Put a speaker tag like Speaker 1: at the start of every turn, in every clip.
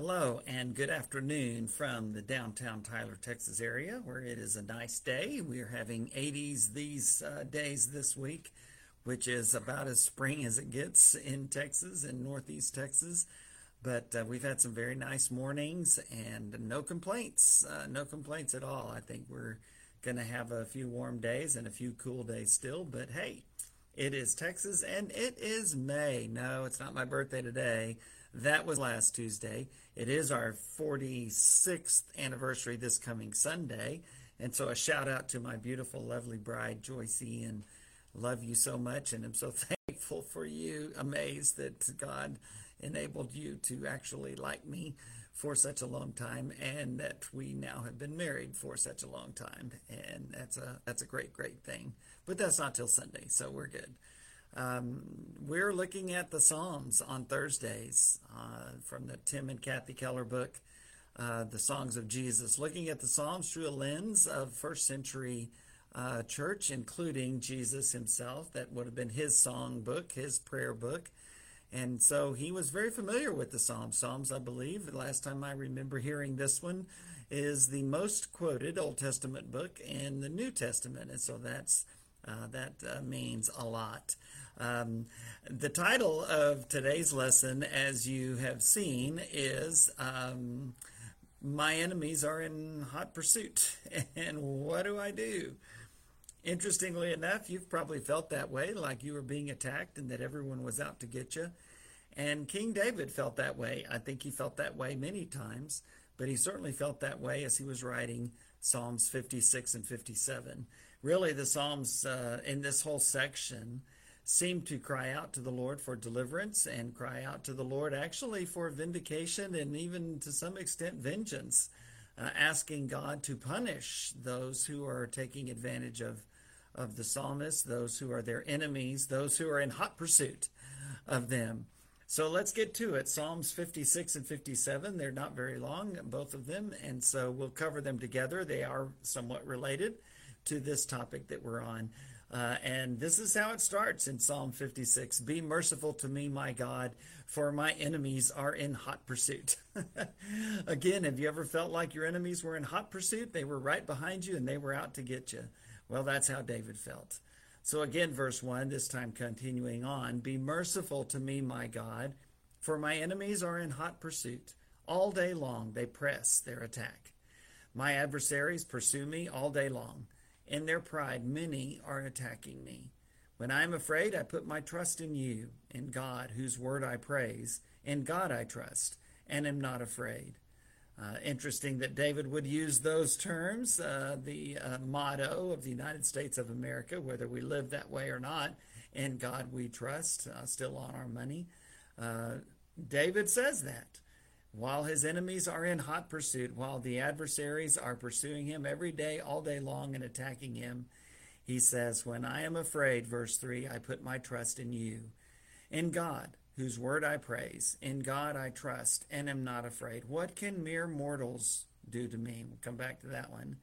Speaker 1: Hello and good afternoon from the downtown Tyler, Texas area where it is a nice day. We are having 80s these uh, days this week, which is about as spring as it gets in Texas, in northeast Texas. But uh, we've had some very nice mornings and no complaints, uh, no complaints at all. I think we're going to have a few warm days and a few cool days still, but hey, it is Texas and it is May. No, it's not my birthday today. That was last Tuesday. It is our 46th anniversary this coming Sunday. And so a shout out to my beautiful, lovely bride, Joycey, and love you so much. And I'm so thankful for you, amazed that God enabled you to actually like me for such a long time and that we now have been married for such a long time. And that's a, that's a great, great thing. But that's not till Sunday, so we're good. Um, we're looking at the Psalms on Thursdays uh, from the Tim and Kathy Keller book, uh, The Songs of Jesus, looking at the Psalms through a lens of first century uh, church, including Jesus himself. That would have been his song book, his prayer book. And so he was very familiar with the Psalms. Psalms, I believe, the last time I remember hearing this one, is the most quoted Old Testament book in the New Testament. And so that's uh, that uh, means a lot. Um, the title of today's lesson, as you have seen, is um, My Enemies Are in Hot Pursuit. and what do I do? Interestingly enough, you've probably felt that way, like you were being attacked and that everyone was out to get you. And King David felt that way. I think he felt that way many times, but he certainly felt that way as he was writing Psalms 56 and 57. Really, the Psalms uh, in this whole section seem to cry out to the Lord for deliverance and cry out to the Lord actually for vindication and even to some extent vengeance, uh, asking God to punish those who are taking advantage of, of the psalmist, those who are their enemies, those who are in hot pursuit of them. So let's get to it. Psalms 56 and 57, they're not very long, both of them, and so we'll cover them together. They are somewhat related to this topic that we're on. Uh, and this is how it starts in Psalm 56 Be merciful to me, my God, for my enemies are in hot pursuit. Again, have you ever felt like your enemies were in hot pursuit? They were right behind you and they were out to get you. Well, that's how David felt. So, again, verse 1, this time continuing on Be merciful to me, my God, for my enemies are in hot pursuit. All day long they press their attack. My adversaries pursue me all day long. In their pride, many are attacking me. When I am afraid, I put my trust in you, in God, whose word I praise. In God I trust, and am not afraid. Uh, interesting that David would use those terms, uh, the uh, motto of the United States of America, whether we live that way or not. In God we trust, uh, still on our money. Uh, David says that. While his enemies are in hot pursuit, while the adversaries are pursuing him every day, all day long, and attacking him, he says, When I am afraid, verse 3, I put my trust in you. In God, whose word I praise, in God I trust and am not afraid. What can mere mortals do to me? We'll come back to that one.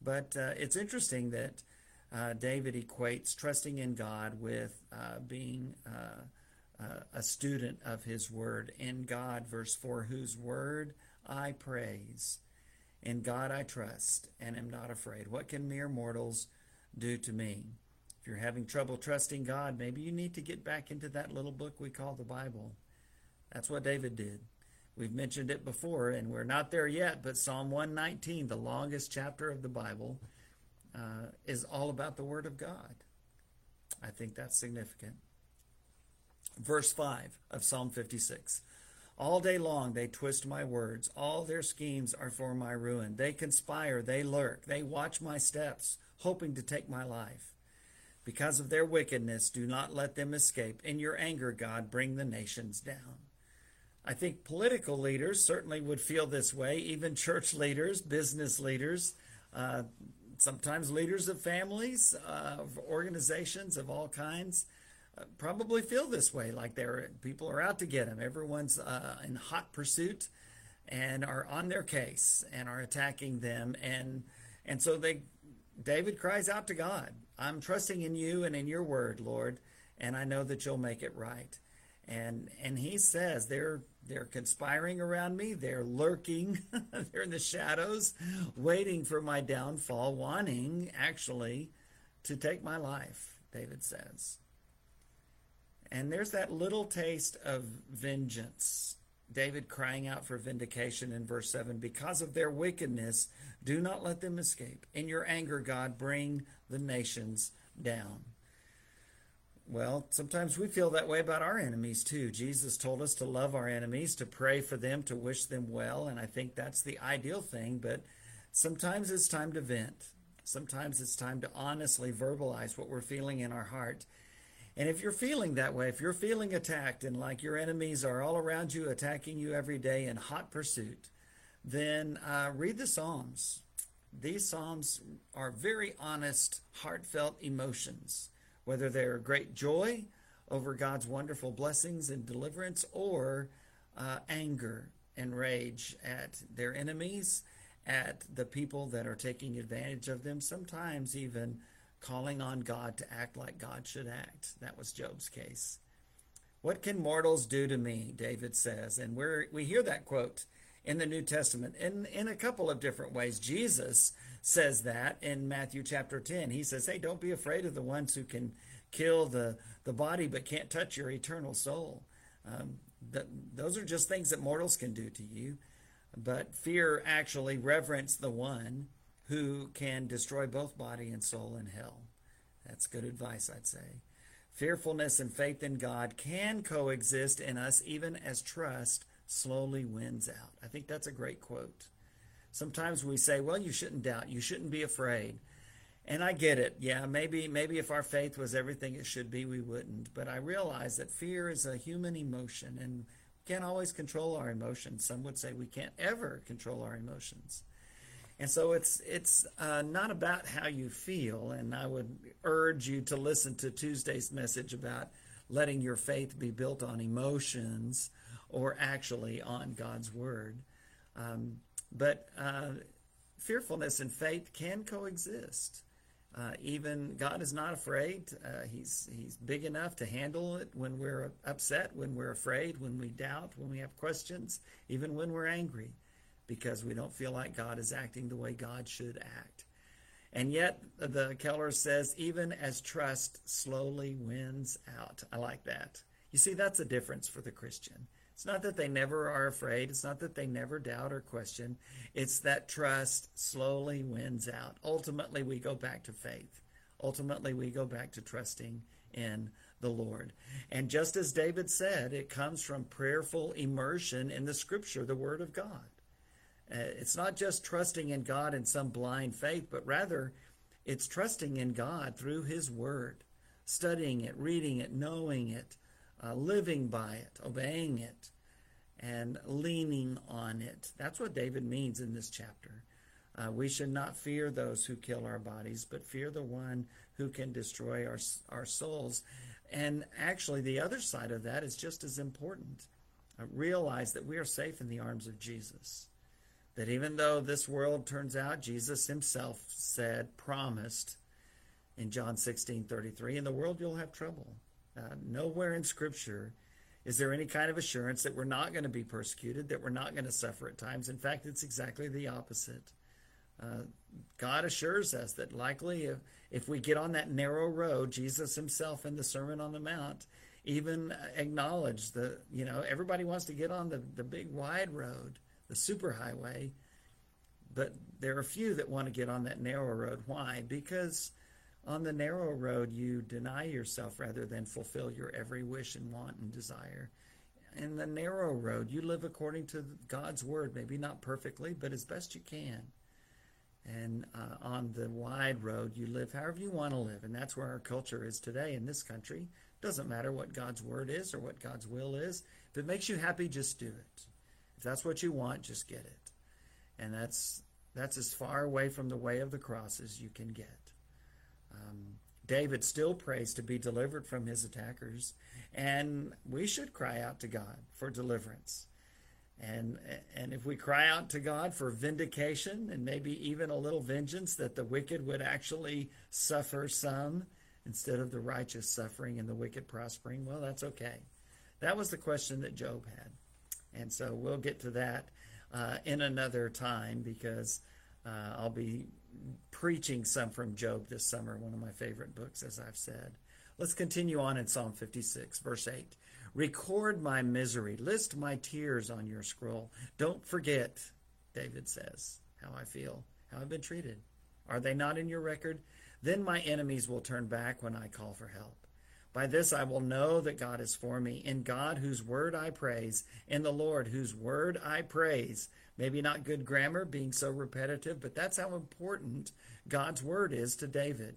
Speaker 1: But uh, it's interesting that uh, David equates trusting in God with uh, being uh, uh, a student of his word. In God, verse 4, whose word I praise. In God I trust and am not afraid. What can mere mortals do to me? If you're having trouble trusting God, maybe you need to get back into that little book we call the Bible. That's what David did. We've mentioned it before, and we're not there yet, but Psalm 119, the longest chapter of the Bible, uh, is all about the Word of God. I think that's significant. Verse 5 of Psalm 56. All day long they twist my words. All their schemes are for my ruin. They conspire, they lurk, they watch my steps, hoping to take my life. Because of their wickedness, do not let them escape. In your anger, God, bring the nations down. I think political leaders certainly would feel this way, even church leaders, business leaders, uh, sometimes leaders of families, uh, of organizations of all kinds probably feel this way, like they're people are out to get them. Everyone's uh, in hot pursuit and are on their case and are attacking them, and and so they David cries out to God, "I'm trusting in you and in your word, Lord, and I know that you'll make it right." And and he says they're They're conspiring around me. They're lurking. They're in the shadows, waiting for my downfall, wanting actually to take my life, David says. And there's that little taste of vengeance. David crying out for vindication in verse 7 because of their wickedness, do not let them escape. In your anger, God, bring the nations down. Well, sometimes we feel that way about our enemies too. Jesus told us to love our enemies, to pray for them, to wish them well, and I think that's the ideal thing, but sometimes it's time to vent. Sometimes it's time to honestly verbalize what we're feeling in our heart. And if you're feeling that way, if you're feeling attacked and like your enemies are all around you, attacking you every day in hot pursuit, then uh, read the Psalms. These Psalms are very honest, heartfelt emotions whether they're great joy over God's wonderful blessings and deliverance or uh, anger and rage at their enemies, at the people that are taking advantage of them, sometimes even calling on God to act like God should act. That was Job's case. What can mortals do to me? David says. And we we hear that quote in the New Testament in, in a couple of different ways. Jesus says that in Matthew chapter 10. He says, Hey, don't be afraid of the ones who can kill the, the body but can't touch your eternal soul. Um, those are just things that mortals can do to you. But fear actually reverence the one who can destroy both body and soul in hell. That's good advice, I'd say. Fearfulness and faith in God can coexist in us even as trust slowly wins out. I think that's a great quote. Sometimes we say, well, you shouldn't doubt, you shouldn't be afraid. And I get it. Yeah, maybe maybe if our faith was everything it should be, we wouldn't. But I realize that fear is a human emotion and can't always control our emotions. Some would say we can't ever control our emotions. And so it's it's uh, not about how you feel. And I would urge you to listen to Tuesday's message about letting your faith be built on emotions or actually on God's word. Um, but uh, fearfulness and faith can coexist. Uh, even God is not afraid. Uh, he's He's big enough to handle it when we're upset, when we're afraid, when we doubt, when we have questions, even when we're angry, because we don't feel like God is acting the way God should act. And yet, the Keller says, even as trust slowly wins out. I like that. You see, that's a difference for the Christian. It's not that they never are afraid. It's not that they never doubt or question. It's that trust slowly wins out. Ultimately, we go back to faith. Ultimately, we go back to trusting in the Lord. And just as David said, it comes from prayerful immersion in the scripture, the Word of God. Uh, it's not just trusting in God in some blind faith, but rather it's trusting in God through His Word, studying it, reading it, knowing it, uh, living by it, obeying it, and leaning on it. That's what David means in this chapter. Uh, we should not fear those who kill our bodies, but fear the one who can destroy our, our souls. And actually, the other side of that is just as important. Uh, realize that we are safe in the arms of Jesus. That even though this world turns out, Jesus himself said, promised in John 16 33, in the world you'll have trouble. Uh, nowhere in Scripture is there any kind of assurance that we're not going to be persecuted, that we're not going to suffer at times. In fact, it's exactly the opposite. Uh, God assures us that likely if, if we get on that narrow road, Jesus himself in the Sermon on the Mount even acknowledged the, you know, everybody wants to get on the, the big wide road, the superhighway, but there are few that want to get on that narrow road. Why? Because on the narrow road, you deny yourself rather than fulfill your every wish and want and desire. In the narrow road, you live according to God's word, maybe not perfectly, but as best you can. And uh, on the wide road, you live however you want to live. And that's where our culture is today in this country. Doesn't matter what God's word is or what God's will is. If it makes you happy, just do it. If that's what you want, just get it. And that's that's as far away from the way of the cross as you can get. Um, David still prays to be delivered from his attackers, and we should cry out to God for deliverance. And, and if we cry out to God for vindication and maybe even a little vengeance, that the wicked would actually suffer some instead of the righteous suffering and the wicked prospering, well, that's okay. That was the question that Job had. And so we'll get to that uh, in another time because uh, I'll be preaching some from Job this summer, one of my favorite books, as I've said. Let's continue on in Psalm 56, verse 8. Record my misery, list my tears on your scroll. Don't forget, David says, how I feel, how I've been treated. Are they not in your record? Then my enemies will turn back when I call for help. By this I will know that God is for me. In God, whose word I praise, in the Lord, whose word I praise. Maybe not good grammar, being so repetitive, but that's how important God's word is to David.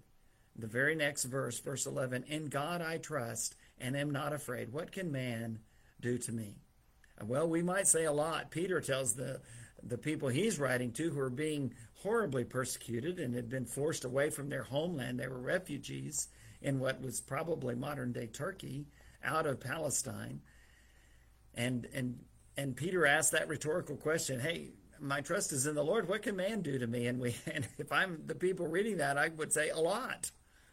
Speaker 1: The very next verse, verse 11 In God I trust and am not afraid. What can man do to me? Well, we might say a lot. Peter tells the, the people he's writing to who are being horribly persecuted and had been forced away from their homeland. They were refugees in what was probably modern day Turkey out of Palestine. And, and, and Peter asked that rhetorical question Hey, my trust is in the Lord. What can man do to me? And, we, and if I'm the people reading that, I would say a lot,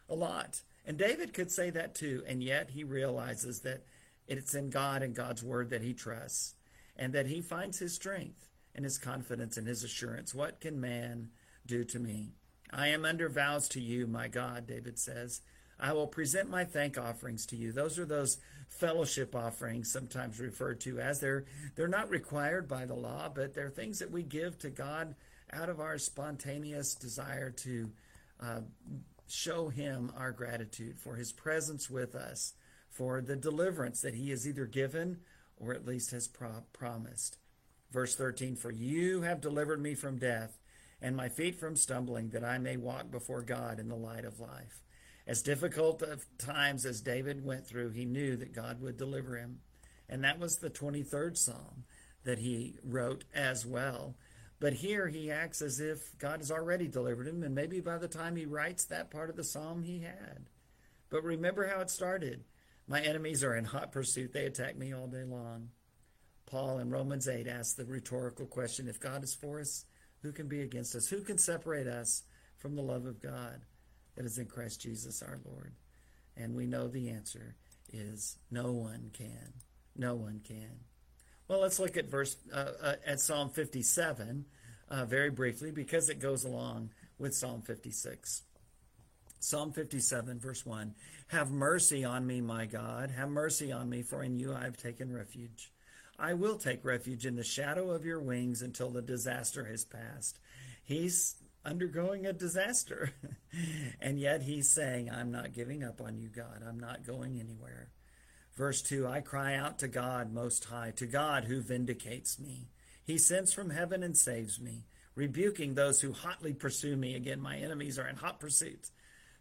Speaker 1: a lot. And David could say that too. And yet he realizes that it's in God and God's word that he trusts and that he finds his strength and his confidence and his assurance. What can man do to me? I am under vows to you, my God, David says. I will present my thank offerings to you. Those are those fellowship offerings, sometimes referred to as they're they're not required by the law, but they're things that we give to God out of our spontaneous desire to uh, show Him our gratitude for His presence with us, for the deliverance that He has either given or at least has pro- promised. Verse 13 For you have delivered me from death, and my feet from stumbling, that I may walk before God in the light of life. As difficult of times as David went through, he knew that God would deliver him. And that was the 23rd Psalm that he wrote as well. But here he acts as if God has already delivered him, and maybe by the time he writes that part of the psalm, he had. But remember how it started. My enemies are in hot pursuit. They attack me all day long. Paul in Romans 8 asks the rhetorical question if God is for us, who can be against us? Who can separate us from the love of God? That is in Christ Jesus our Lord. And we know the answer is no one can. No one can. Well, let's look at verse uh, uh, at Psalm 57 uh, very briefly because it goes along with Psalm 56. Psalm 57, verse 1 Have mercy on me, my God. Have mercy on me, for in you I have taken refuge. I will take refuge in the shadow of your wings until the disaster has passed. He's undergoing a disaster. and yet he's saying, I'm not giving up on you, God. I'm not going anywhere. Verse 2 I cry out to God Most High, to God who vindicates me. He sends from heaven and saves me, rebuking those who hotly pursue me. Again, my enemies are in hot pursuit.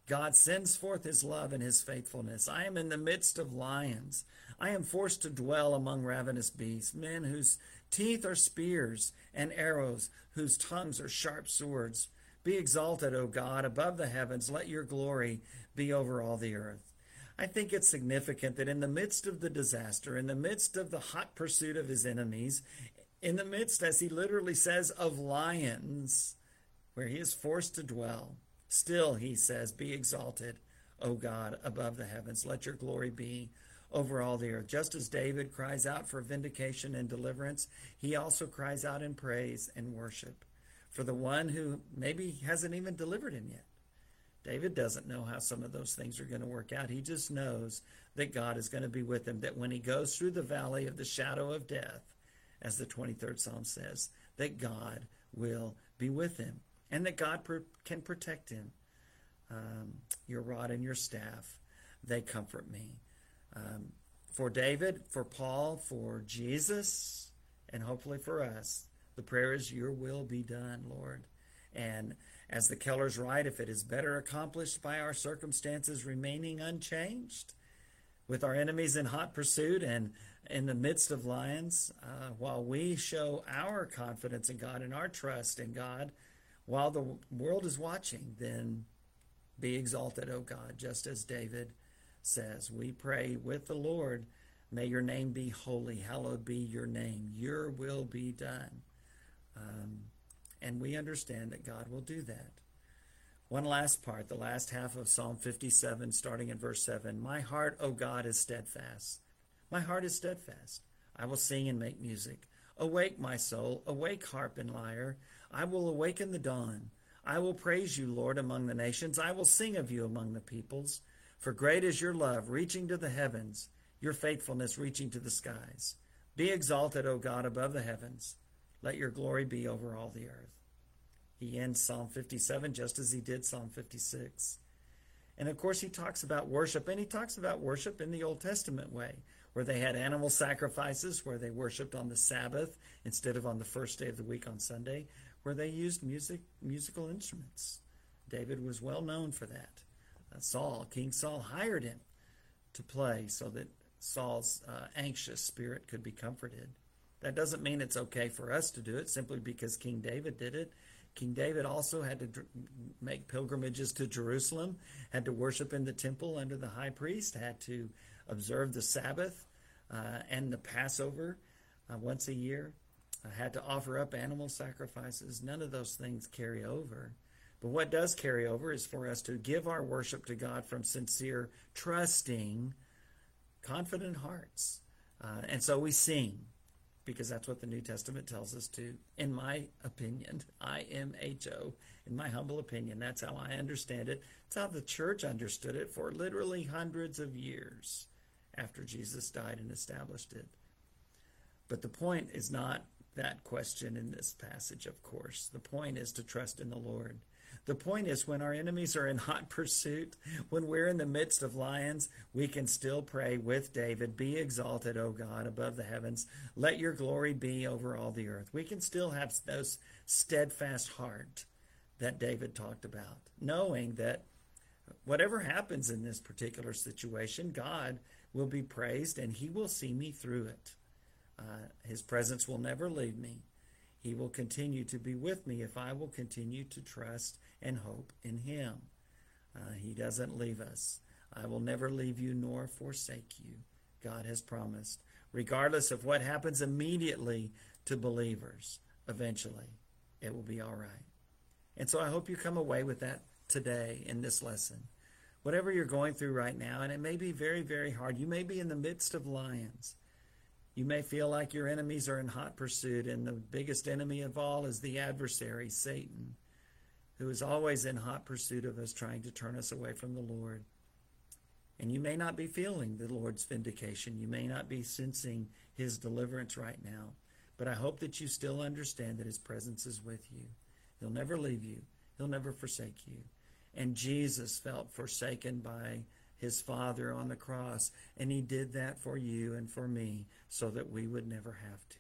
Speaker 1: God sends forth his love and his faithfulness. I am in the midst of lions. I am forced to dwell among ravenous beasts, men whose teeth are spears and arrows, whose tongues are sharp swords. Be exalted, O God, above the heavens. Let your glory be over all the earth. I think it's significant that in the midst of the disaster, in the midst of the hot pursuit of his enemies, in the midst, as he literally says, of lions, where he is forced to dwell, still he says, Be exalted, O God, above the heavens. Let your glory be over all the earth. Just as David cries out for vindication and deliverance, he also cries out in praise and worship for the one who maybe hasn't even delivered him yet. David doesn't know how some of those things are going to work out. He just knows that God is going to be with him, that when he goes through the valley of the shadow of death, as the 23rd Psalm says, that God will be with him and that God can protect him. Um, your rod and your staff, they comfort me. Um, for David, for Paul, for Jesus, and hopefully for us, the prayer is, Your will be done, Lord. And as the Kellers write, if it is better accomplished by our circumstances remaining unchanged, with our enemies in hot pursuit and in the midst of lions, uh, while we show our confidence in God and our trust in God, while the world is watching, then be exalted, O God, just as David says. We pray with the Lord, may your name be holy, hallowed be your name, your will be done. Um, and we understand that God will do that. One last part, the last half of Psalm 57, starting in verse 7. My heart, O God, is steadfast. My heart is steadfast. I will sing and make music. Awake, my soul, awake, harp and lyre. I will awaken the dawn. I will praise you, Lord, among the nations. I will sing of you among the peoples. For great is your love, reaching to the heavens, your faithfulness reaching to the skies. Be exalted, O God, above the heavens. Let your glory be over all the earth. He ends Psalm 57 just as he did Psalm 56. And of course, he talks about worship, and he talks about worship in the Old Testament way, where they had animal sacrifices, where they worshiped on the Sabbath instead of on the first day of the week on Sunday, where they used music, musical instruments. David was well known for that. Uh, Saul, King Saul, hired him to play so that Saul's uh, anxious spirit could be comforted. That doesn't mean it's okay for us to do it simply because King David did it. King David also had to dr- make pilgrimages to Jerusalem, had to worship in the temple under the high priest, had to observe the Sabbath uh, and the Passover uh, once a year, had to offer up animal sacrifices. None of those things carry over. But what does carry over is for us to give our worship to God from sincere, trusting, confident hearts. Uh, and so we sing because that's what the New Testament tells us to. In my opinion, I M H O, in my humble opinion, that's how I understand it. It's how the church understood it for literally hundreds of years after Jesus died and established it. But the point is not that question in this passage, of course. The point is to trust in the Lord. The point is, when our enemies are in hot pursuit, when we're in the midst of lions, we can still pray with David Be exalted, O God, above the heavens. Let your glory be over all the earth. We can still have those steadfast heart that David talked about, knowing that whatever happens in this particular situation, God will be praised and he will see me through it. Uh, his presence will never leave me. He will continue to be with me if I will continue to trust and hope in Him. Uh, he doesn't leave us. I will never leave you nor forsake you. God has promised. Regardless of what happens immediately to believers, eventually it will be all right. And so I hope you come away with that today in this lesson. Whatever you're going through right now, and it may be very, very hard. You may be in the midst of lions. You may feel like your enemies are in hot pursuit, and the biggest enemy of all is the adversary, Satan, who is always in hot pursuit of us, trying to turn us away from the Lord. And you may not be feeling the Lord's vindication. You may not be sensing his deliverance right now. But I hope that you still understand that his presence is with you. He'll never leave you, he'll never forsake you. And Jesus felt forsaken by his Father on the cross. And he did that for you and for me so that we would never have to.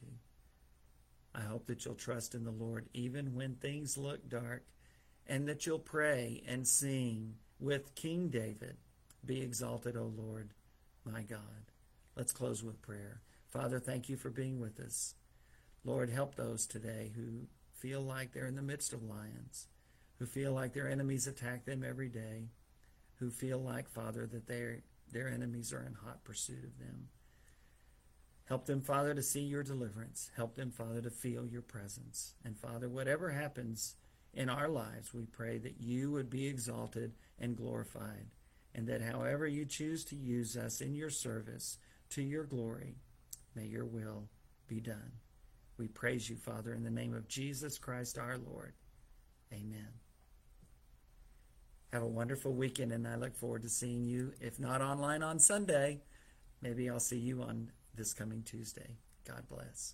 Speaker 1: I hope that you'll trust in the Lord even when things look dark and that you'll pray and sing with King David Be exalted, O Lord, my God. Let's close with prayer. Father, thank you for being with us. Lord, help those today who feel like they're in the midst of lions, who feel like their enemies attack them every day who feel like, Father, that their, their enemies are in hot pursuit of them. Help them, Father, to see your deliverance. Help them, Father, to feel your presence. And Father, whatever happens in our lives, we pray that you would be exalted and glorified, and that however you choose to use us in your service to your glory, may your will be done. We praise you, Father, in the name of Jesus Christ our Lord. Amen. Have a wonderful weekend, and I look forward to seeing you, if not online on Sunday. Maybe I'll see you on this coming Tuesday. God bless.